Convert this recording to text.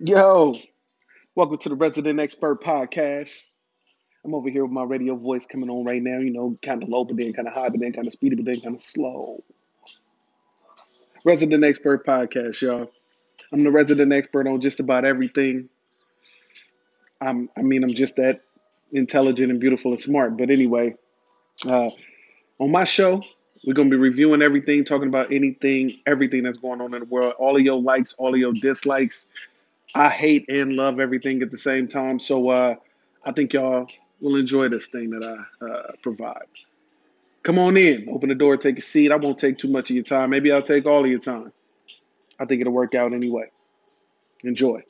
Yo, welcome to the Resident Expert Podcast. I'm over here with my radio voice coming on right now, you know, kind of low, but then kind of high, but then kind of speedy, but then kind of slow. Resident Expert Podcast, y'all. I'm the resident expert on just about everything. I'm, I mean, I'm just that intelligent and beautiful and smart. But anyway, uh, on my show, we're going to be reviewing everything, talking about anything, everything that's going on in the world, all of your likes, all of your dislikes. I hate and love everything at the same time. So uh, I think y'all will enjoy this thing that I uh, provide. Come on in, open the door, take a seat. I won't take too much of your time. Maybe I'll take all of your time. I think it'll work out anyway. Enjoy.